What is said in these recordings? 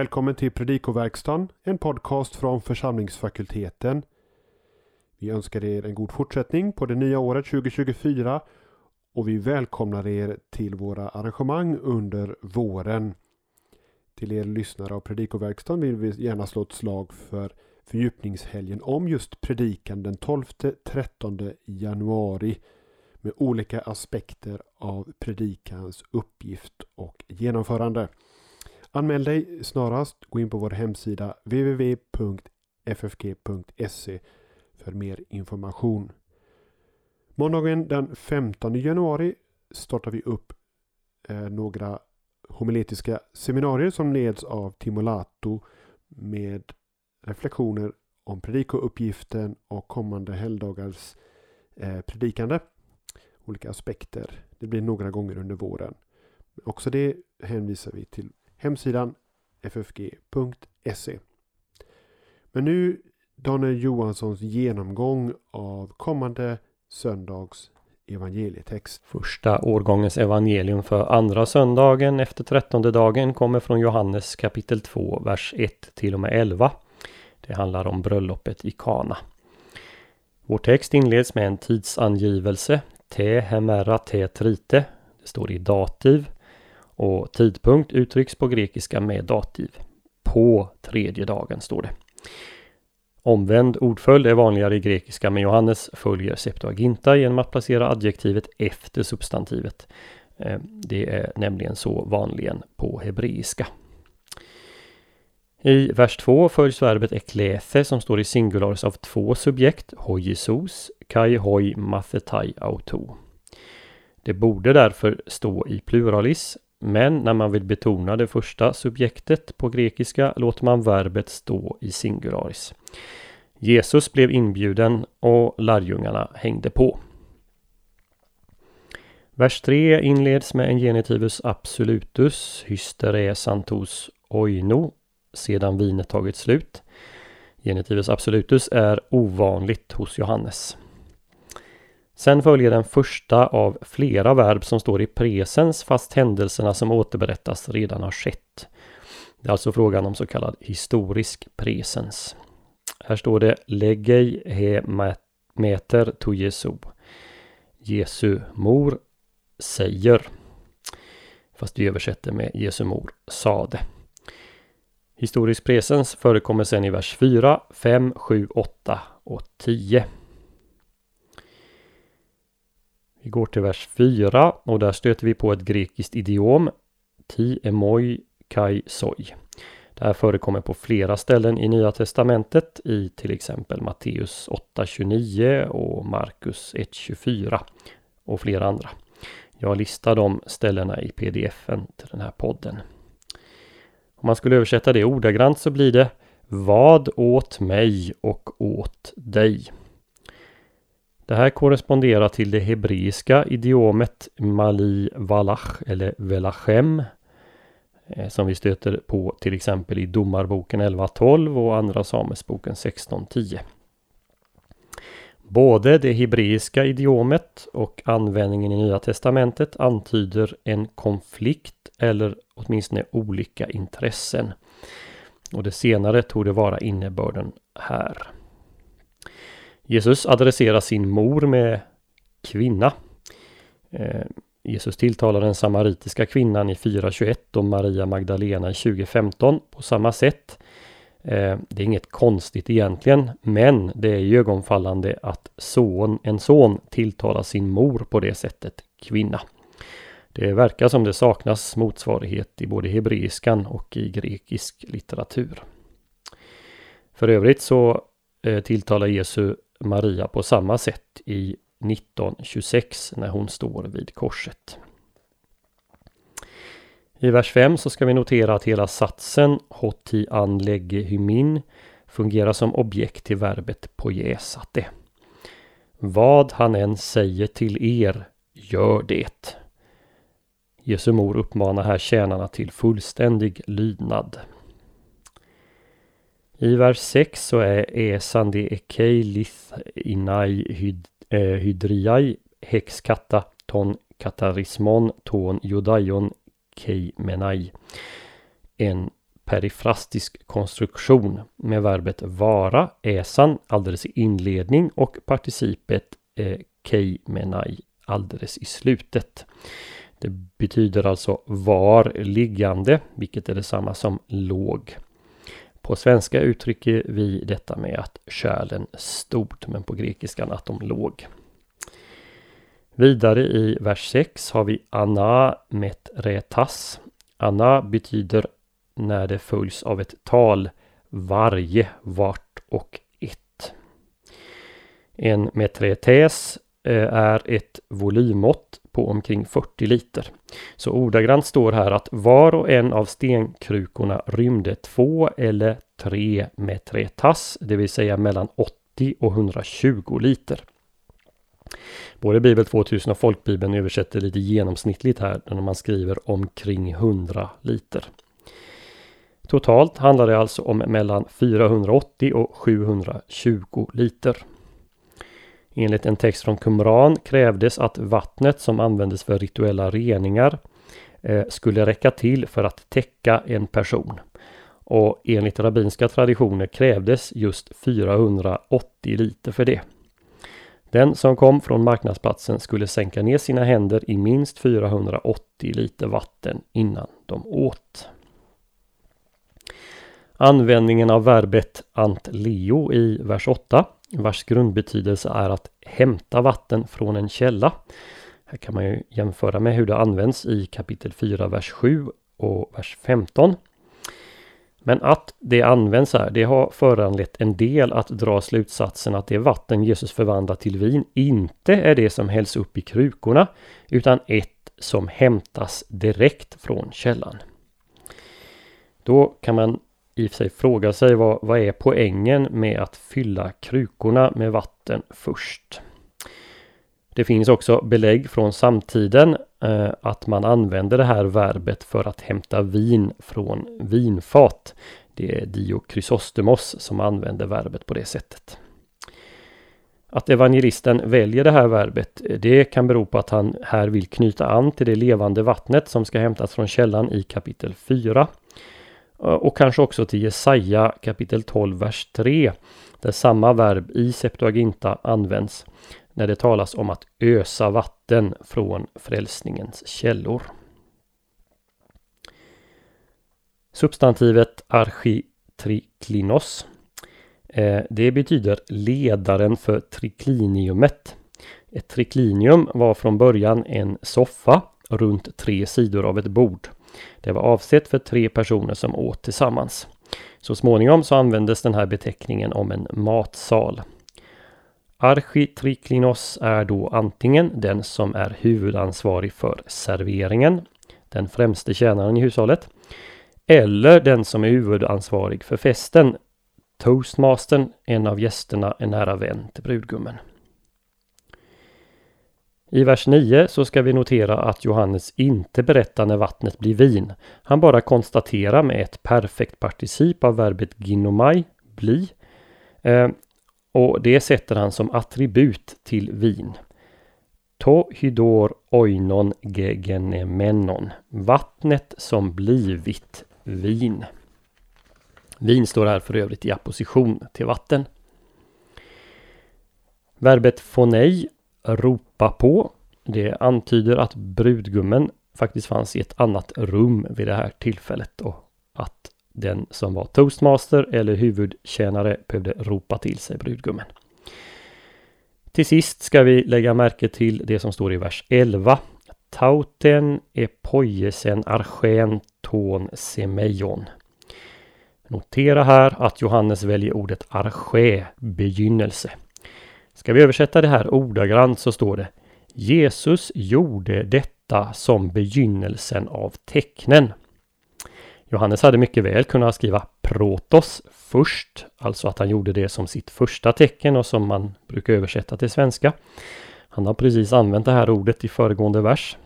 välkommen till Predikoverkstan, en podcast från församlingsfakulteten. Vi önskar er en god fortsättning på det nya året 2024 och vi välkomnar er till våra arrangemang under våren. Till er lyssnare av Predikoverkstan vill vi gärna slå ett slag för fördjupningshelgen om just predikan den 12-13 januari med olika aspekter av predikans uppgift och genomförande. Anmäl dig snarast. Gå in på vår hemsida www.ffg.se för mer information. Måndagen den 15 januari startar vi upp eh, några homiletiska seminarier som leds av Timolato med reflektioner om predikouppgiften och kommande helgdagars eh, predikande. Olika aspekter. Det blir några gånger under våren. Också det hänvisar vi till hemsidan ffg.se. Men nu Daniel Johanssons genomgång av kommande söndags evangelietext. Första årgångens evangelium för andra söndagen efter trettonde dagen kommer från Johannes kapitel 2, vers 1 till och med 11. Det handlar om bröllopet i Kana. Vår text inleds med en tidsangivelse. Te hemera te trite. Det står i dativ. Och tidpunkt uttrycks på grekiska med dativ. På tredje dagen står det. Omvänd ordföljd är vanligare i grekiska men Johannes följer Septuaginta genom att placera adjektivet efter substantivet. Eh, det är nämligen så vanligen på hebreiska. I vers 2 följs verbet eklethe som står i singularis av två subjekt, hojisos, kai hoi mathetai auto. Det borde därför stå i pluralis, men när man vill betona det första subjektet på grekiska låter man verbet stå i singularis. Jesus blev inbjuden och lärjungarna hängde på. Vers 3 inleds med en genitivus absolutus, hystere santos oino, sedan vinet tagit slut. Genitivus absolutus är ovanligt hos Johannes. Sen följer den första av flera verb som står i presens fast händelserna som återberättas redan har skett. Det är alltså frågan om så kallad historisk presens. Här står det Legei he meter to Jesu. Jesu mor säger. Fast vi översätter med Jesu mor sade. Historisk presens förekommer sen i vers 4, 5, 7, 8 och 10. Vi går till vers 4 och där stöter vi på ett grekiskt idiom. Ti emoi kai soi. Det här förekommer på flera ställen i Nya Testamentet i till exempel Matteus 8.29 och Markus 1.24 och flera andra. Jag listar de ställena i pdfen till den här podden. Om man skulle översätta det ordagrant så blir det Vad åt mig och åt dig. Det här korresponderar till det hebreiska idiomet Mali Valach eller Velachem eh, som vi stöter på till exempel i Domarboken 11.12 och Andra Samesboken 16.10. Både det hebreiska idiomet och användningen i Nya Testamentet antyder en konflikt eller åtminstone olika intressen. Och det senare tog det vara innebörden här. Jesus adresserar sin mor med kvinna. Eh, Jesus tilltalar den samaritiska kvinnan i 4.21 och Maria Magdalena i 2015 på samma sätt. Eh, det är inget konstigt egentligen, men det är ögonfallande att son, en son tilltalar sin mor på det sättet, kvinna. Det verkar som det saknas motsvarighet i både hebreiskan och i grekisk litteratur. För övrigt så eh, tilltalar Jesu Maria på samma sätt i 1926 när hon står vid korset. I vers 5 så ska vi notera att hela satsen hoti anlägge hymin fungerar som objekt till verbet pojäsate. Vad han än säger till er, gör det. Jesu mor uppmanar här tjänarna till fullständig lydnad. I vers 6 så är esan de ekei lith inai hyd, eh, hydriai hexkata ton katarismon ton judaion kei menai. En perifrastisk konstruktion med verbet vara, äsan, alldeles i inledning och participet eh, keimenai alldeles i slutet. Det betyder alltså var liggande, vilket är detsamma som låg. På svenska uttrycker vi detta med att kärlen stod, men på grekiskan att de låg. Vidare i vers 6 har vi 'ana metretas. Anna betyder när det följs av ett tal varje, vart och ett. En metretes eh, är ett volymmått på omkring 40 liter. Så ordagrant står här att var och en av stenkrukorna rymde två eller tre metretas, det vill säga mellan 80 och 120 liter. Både Bibel 2000 och Folkbibeln översätter lite genomsnittligt här när man skriver omkring 100 liter. Totalt handlar det alltså om mellan 480 och 720 liter. Enligt en text från Qumran krävdes att vattnet som användes för rituella reningar eh, skulle räcka till för att täcka en person. Och enligt rabbinska traditioner krävdes just 480 liter för det. Den som kom från marknadsplatsen skulle sänka ner sina händer i minst 480 liter vatten innan de åt. Användningen av verbet antleo i vers 8 vars grundbetydelse är att hämta vatten från en källa. Här kan man ju jämföra med hur det används i kapitel 4, vers 7 och vers 15. Men att det används här, det har föranlett en del att dra slutsatsen att det vatten Jesus förvandlar till vin inte är det som hälls upp i krukorna, utan ett som hämtas direkt från källan. Då kan man i och för sig fråga sig vad, vad är poängen med att fylla krukorna med vatten först? Det finns också belägg från samtiden eh, att man använder det här verbet för att hämta vin från vinfat. Det är Dio Chrysostomos som använder verbet på det sättet. Att evangelisten väljer det här verbet, det kan bero på att han här vill knyta an till det levande vattnet som ska hämtas från källan i kapitel 4. Eh, och kanske också till Jesaja kapitel 12, vers 3, där samma verb i Septuaginta används när det talas om att ösa vatten från frälsningens källor. Substantivet architriklinos eh, det betyder ledaren för trikliniumet. Ett triklinium var från början en soffa runt tre sidor av ett bord. Det var avsett för tre personer som åt tillsammans. Så småningom så användes den här beteckningen om en matsal. Architriklinos är då antingen den som är huvudansvarig för serveringen, den främste tjänaren i hushållet, eller den som är huvudansvarig för festen, toastmastern, en av gästerna, en nära vän till brudgummen. I vers 9 så ska vi notera att Johannes inte berättar när vattnet blir vin. Han bara konstaterar med ett perfekt particip av verbet ginomai, bli. Eh, och det sätter han som attribut till vin. To hydor oinon gegenemenon. Vattnet som blivit vin. Vin står här för övrigt i apposition till vatten. Verbet fonei hoppa på. Det antyder att brudgummen faktiskt fanns i ett annat rum vid det här tillfället och att den som var toastmaster eller huvudtjänare behövde ropa till sig brudgummen. Till sist ska vi lägga märke till det som står i vers 11. Tauten epoiesen archen ton semeion. Notera här att Johannes väljer ordet arche, begynnelse. Ska vi översätta det här ordagrant så står det Jesus gjorde detta som begynnelsen av tecknen. Johannes hade mycket väl kunnat skriva protos först, alltså att han gjorde det som sitt första tecken och som man brukar översätta till svenska. Han har precis använt det här ordet i föregående vers.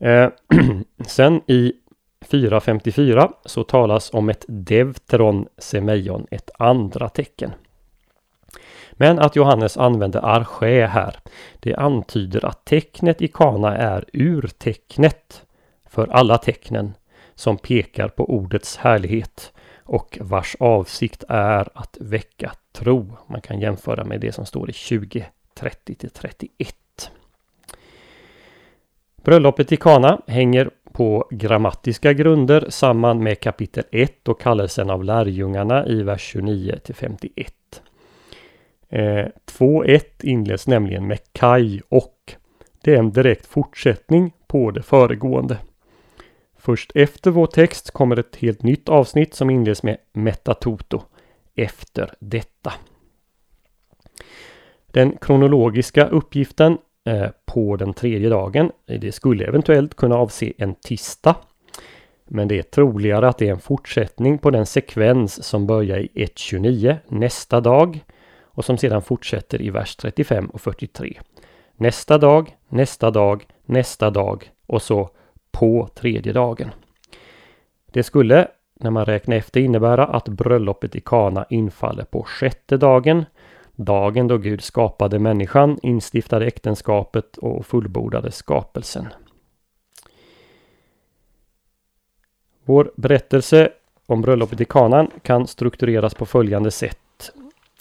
Eh, sen i 4.54 så talas om ett devteron semeion, ett andra tecken. Men att Johannes använder arché här, det antyder att tecknet i Kana är urtecknet för alla tecknen som pekar på ordets härlighet och vars avsikt är att väcka tro. Man kan jämföra med det som står i 20, 30 till 31. Bröllopet i Kana hänger på grammatiska grunder samman med kapitel 1 och kallelsen av lärjungarna i vers 29 till 51. Eh, 2.1 inleds nämligen med Kai och. Det är en direkt fortsättning på det föregående. Först efter vår text kommer ett helt nytt avsnitt som inleds med Metatoto. Efter detta. Den kronologiska uppgiften eh, på den tredje dagen, det skulle eventuellt kunna avse en tisdag. Men det är troligare att det är en fortsättning på den sekvens som börjar i 1.29 nästa dag och som sedan fortsätter i vers 35 och 43. Nästa dag, nästa dag, nästa dag och så på tredje dagen. Det skulle, när man räknar efter, innebära att bröllopet i Kana infaller på sjätte dagen, dagen då Gud skapade människan, instiftade äktenskapet och fullbordade skapelsen. Vår berättelse om bröllopet i Kanan kan struktureras på följande sätt.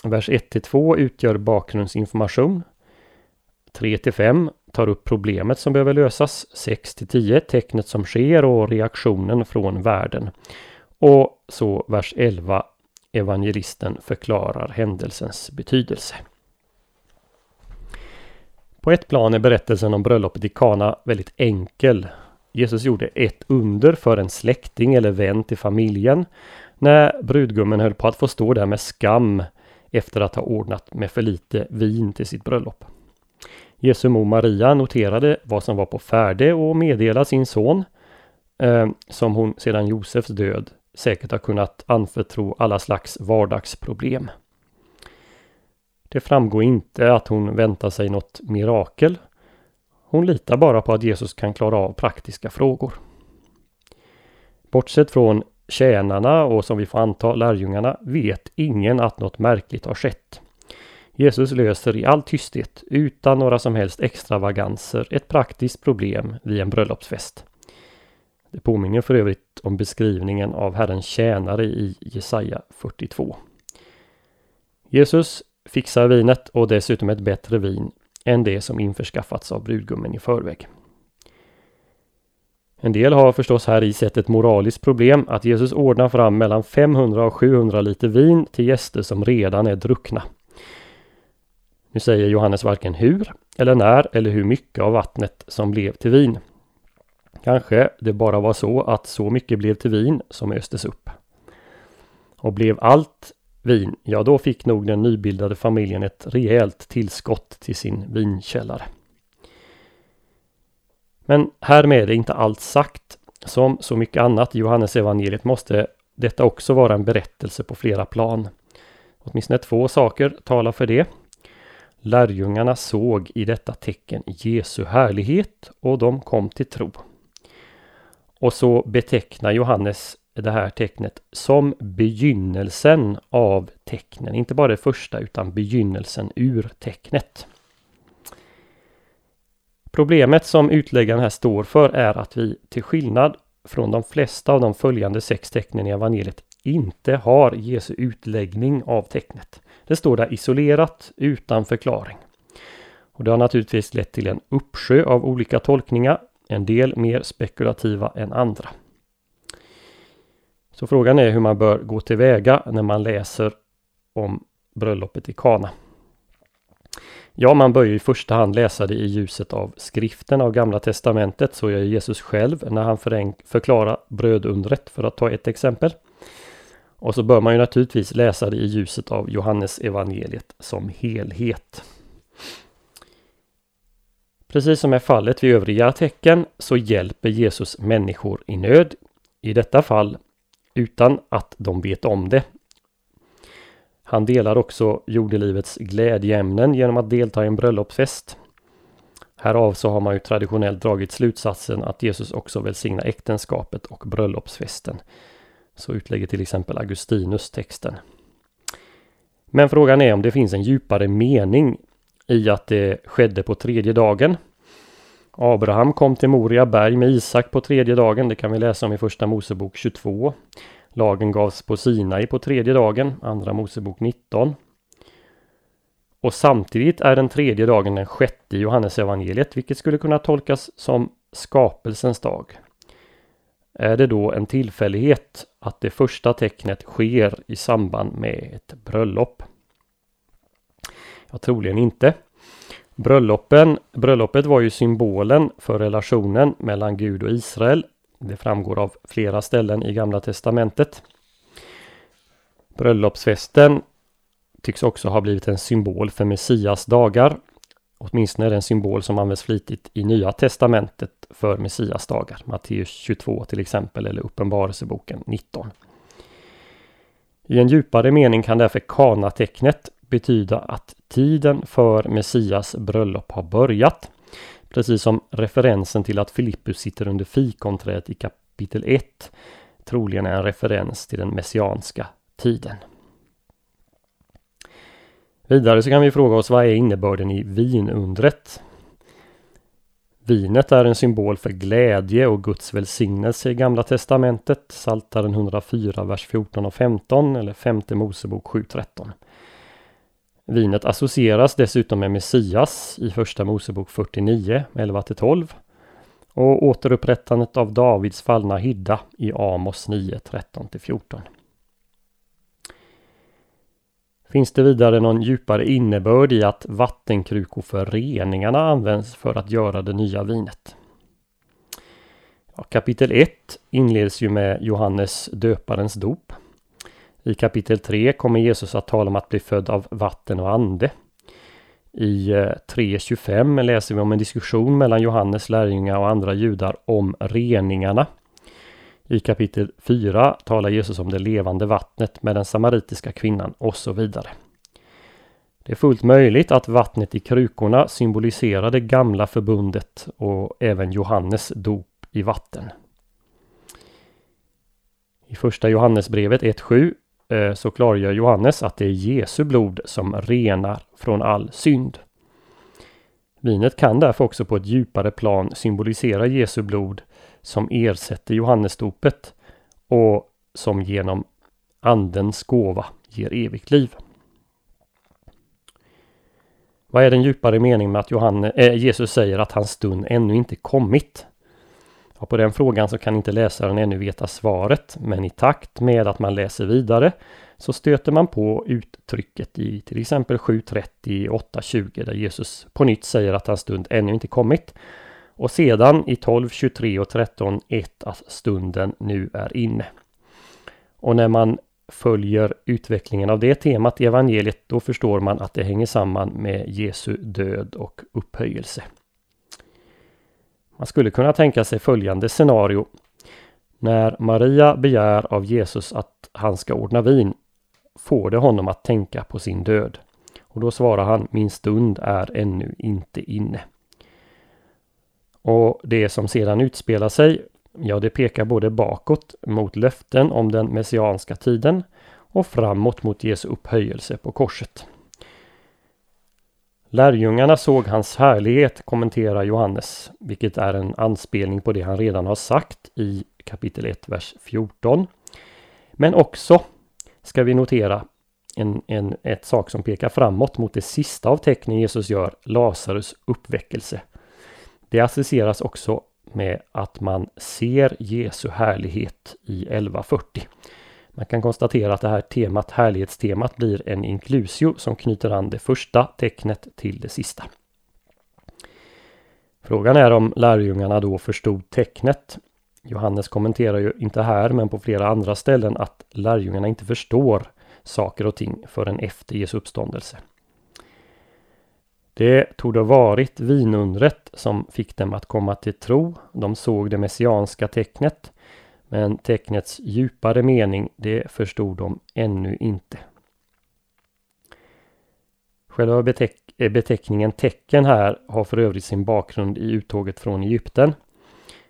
Vers 1-2 utgör bakgrundsinformation. 3-5 tar upp problemet som behöver lösas. 6-10 tecknet som sker och reaktionen från världen. Och så vers 11 Evangelisten förklarar händelsens betydelse. På ett plan är berättelsen om bröllopet i Kana väldigt enkel. Jesus gjorde ett under för en släkting eller vän till familjen när brudgummen höll på att få stå där med skam efter att ha ordnat med för lite vin till sitt bröllop. Jesu mor Maria noterade vad som var på färde och meddelade sin son, eh, som hon sedan Josefs död säkert har kunnat anförtro alla slags vardagsproblem. Det framgår inte att hon väntar sig något mirakel. Hon litar bara på att Jesus kan klara av praktiska frågor. Bortsett från tjänarna och som vi får anta lärjungarna vet ingen att något märkligt har skett. Jesus löser i all tysthet, utan några som helst extravaganser, ett praktiskt problem vid en bröllopsfest. Det påminner för övrigt om beskrivningen av Herrens tjänare i Jesaja 42. Jesus fixar vinet och dessutom ett bättre vin än det som införskaffats av brudgummen i förväg. En del har förstås här i sett ett moraliskt problem att Jesus ordnar fram mellan 500 och 700 liter vin till gäster som redan är druckna. Nu säger Johannes varken hur eller när eller hur mycket av vattnet som blev till vin. Kanske det bara var så att så mycket blev till vin som östes upp. Och blev allt vin, ja då fick nog den nybildade familjen ett rejält tillskott till sin vinkällare. Men härmed är inte allt sagt. Som så mycket annat i Johannesevangeliet måste detta också vara en berättelse på flera plan. Åtminstone två saker talar för det. Lärjungarna såg i detta tecken Jesu härlighet och de kom till tro. Och så betecknar Johannes det här tecknet som begynnelsen av tecknen. Inte bara det första utan begynnelsen ur tecknet. Problemet som utläggaren här står för är att vi till skillnad från de flesta av de följande sex tecknen i evangeliet inte har Jesu utläggning av tecknet. Det står där isolerat utan förklaring. Och Det har naturligtvis lett till en uppsjö av olika tolkningar, en del mer spekulativa än andra. Så frågan är hur man bör gå tillväga när man läser om bröllopet i Kana. Ja, man bör ju i första hand läsa det i ljuset av skriften av Gamla Testamentet. Så gör Jesus själv när han förklarar brödundret för att ta ett exempel. Och så bör man ju naturligtvis läsa det i ljuset av Johannes evangeliet som helhet. Precis som är fallet vid övriga tecken så hjälper Jesus människor i nöd. I detta fall utan att de vet om det han delar också jordelivets glädjeämnen genom att delta i en bröllopsfest. Härav så har man ju traditionellt dragit slutsatsen att Jesus också välsignar äktenskapet och bröllopsfesten. Så utlägger till exempel Augustinus texten. Men frågan är om det finns en djupare mening i att det skedde på tredje dagen. Abraham kom till Moria berg med Isak på tredje dagen. Det kan vi läsa om i Första Mosebok 22. Lagen gavs på Sinai på tredje dagen, Andra Mosebok 19. Och samtidigt är den tredje dagen den sjätte i Johannesevangeliet, vilket skulle kunna tolkas som skapelsens dag. Är det då en tillfällighet att det första tecknet sker i samband med ett bröllop? Ja, troligen inte. Bröllopen, bröllopet var ju symbolen för relationen mellan Gud och Israel. Det framgår av flera ställen i Gamla Testamentet. Bröllopsfesten tycks också ha blivit en symbol för Messias dagar. Åtminstone är det en symbol som används flitigt i Nya Testamentet för Messias dagar. Matteus 22 till exempel eller Uppenbarelseboken 19. I en djupare mening kan därför kanatecknet betyda att tiden för Messias bröllop har börjat. Precis som referensen till att Filippus sitter under fikonträdet i kapitel 1 troligen är en referens till den messianska tiden. Vidare så kan vi fråga oss vad är innebörden i vinundret? Vinet är en symbol för glädje och Guds välsignelse i Gamla Testamentet. Saltaren 104, vers 14 och 15 eller femte Mosebok 7.13. Vinet associeras dessutom med Messias i Första Mosebok 49, 11-12 och återupprättandet av Davids fallna hydda i Amos 9, 13-14. Finns det vidare någon djupare innebörd i att vattenkrukoföreningarna används för att göra det nya vinet? Ja, kapitel 1 inleds ju med Johannes döparens dop. I kapitel 3 kommer Jesus att tala om att bli född av vatten och ande. I eh, 3.25 läser vi om en diskussion mellan Johannes lärjungar och andra judar om reningarna. I kapitel 4 talar Jesus om det levande vattnet med den samaritiska kvinnan och så vidare. Det är fullt möjligt att vattnet i krukorna symboliserar det gamla förbundet och även Johannes dop i vatten. I första Johannesbrevet 1.7 Eh, så klargör Johannes att det är Jesu blod som renar från all synd. Vinet kan därför också på ett djupare plan symbolisera Jesu blod som ersätter Johannesdopet och som genom Andens gåva ger evigt liv. Vad är den djupare meningen med att Johannes, äh, eh, Jesus säger att hans stund ännu inte kommit? Och på den frågan så kan inte läsaren ännu veta svaret, men i takt med att man läser vidare så stöter man på uttrycket i till exempel 7.30 8.20 där Jesus på nytt säger att hans stund ännu inte kommit. Och sedan i 12.23 och 13.1 att stunden nu är inne. Och när man följer utvecklingen av det temat i evangeliet då förstår man att det hänger samman med Jesu död och upphöjelse. Man skulle kunna tänka sig följande scenario. När Maria begär av Jesus att han ska ordna vin får det honom att tänka på sin död. Och då svarar han Min stund är ännu inte inne. Och det som sedan utspelar sig, ja det pekar både bakåt mot löften om den messianska tiden och framåt mot Jesu upphöjelse på korset. Lärjungarna såg hans härlighet, kommenterar Johannes, vilket är en anspelning på det han redan har sagt i kapitel 1, vers 14. Men också ska vi notera en, en, ett sak som pekar framåt mot det sista av tecknen Jesus gör, Lazarus uppväckelse. Det associeras också med att man ser Jesu härlighet i 1140. Man kan konstatera att det här temat, härlighetstemat, blir en inklusio som knyter an det första tecknet till det sista. Frågan är om lärjungarna då förstod tecknet. Johannes kommenterar ju inte här men på flera andra ställen att lärjungarna inte förstår saker och ting förrän efter Jesu uppståndelse. Det tog ha varit vinundret som fick dem att komma till tro. De såg det messianska tecknet men tecknets djupare mening, det förstod de ännu inte. Själva beteck eh, beteckningen tecken här har för övrigt sin bakgrund i uttåget från Egypten.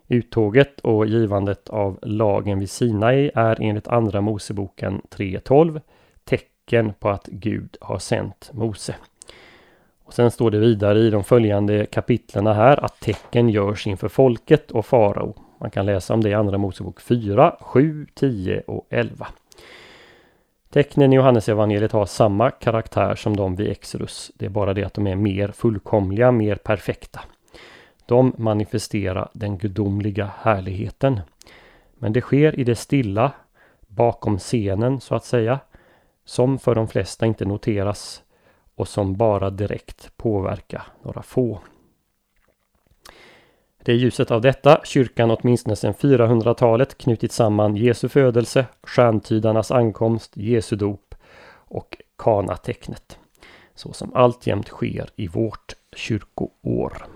Uttåget och givandet av lagen vid Sinai är enligt Andra Moseboken 3.12 tecken på att Gud har sänt Mose. Sen står det vidare i de följande kapitlerna här att tecken görs inför folket och farao. Man kan läsa om det i Andra Mosebok 4, 7, 10 och 11. Tecknen i Johannesevangeliet har samma karaktär som de vid Exodus. Det är bara det att de är mer fullkomliga, mer perfekta. De manifesterar den gudomliga härligheten. Men det sker i det stilla, bakom scenen så att säga, som för de flesta inte noteras och som bara direkt påverkar några få. Det är ljuset av detta kyrkan åtminstone sedan 400-talet knutit samman Jesu födelse, stjärntydarnas ankomst, Jesu dop och kanatecknet. Så som alltjämt sker i vårt kyrkoår.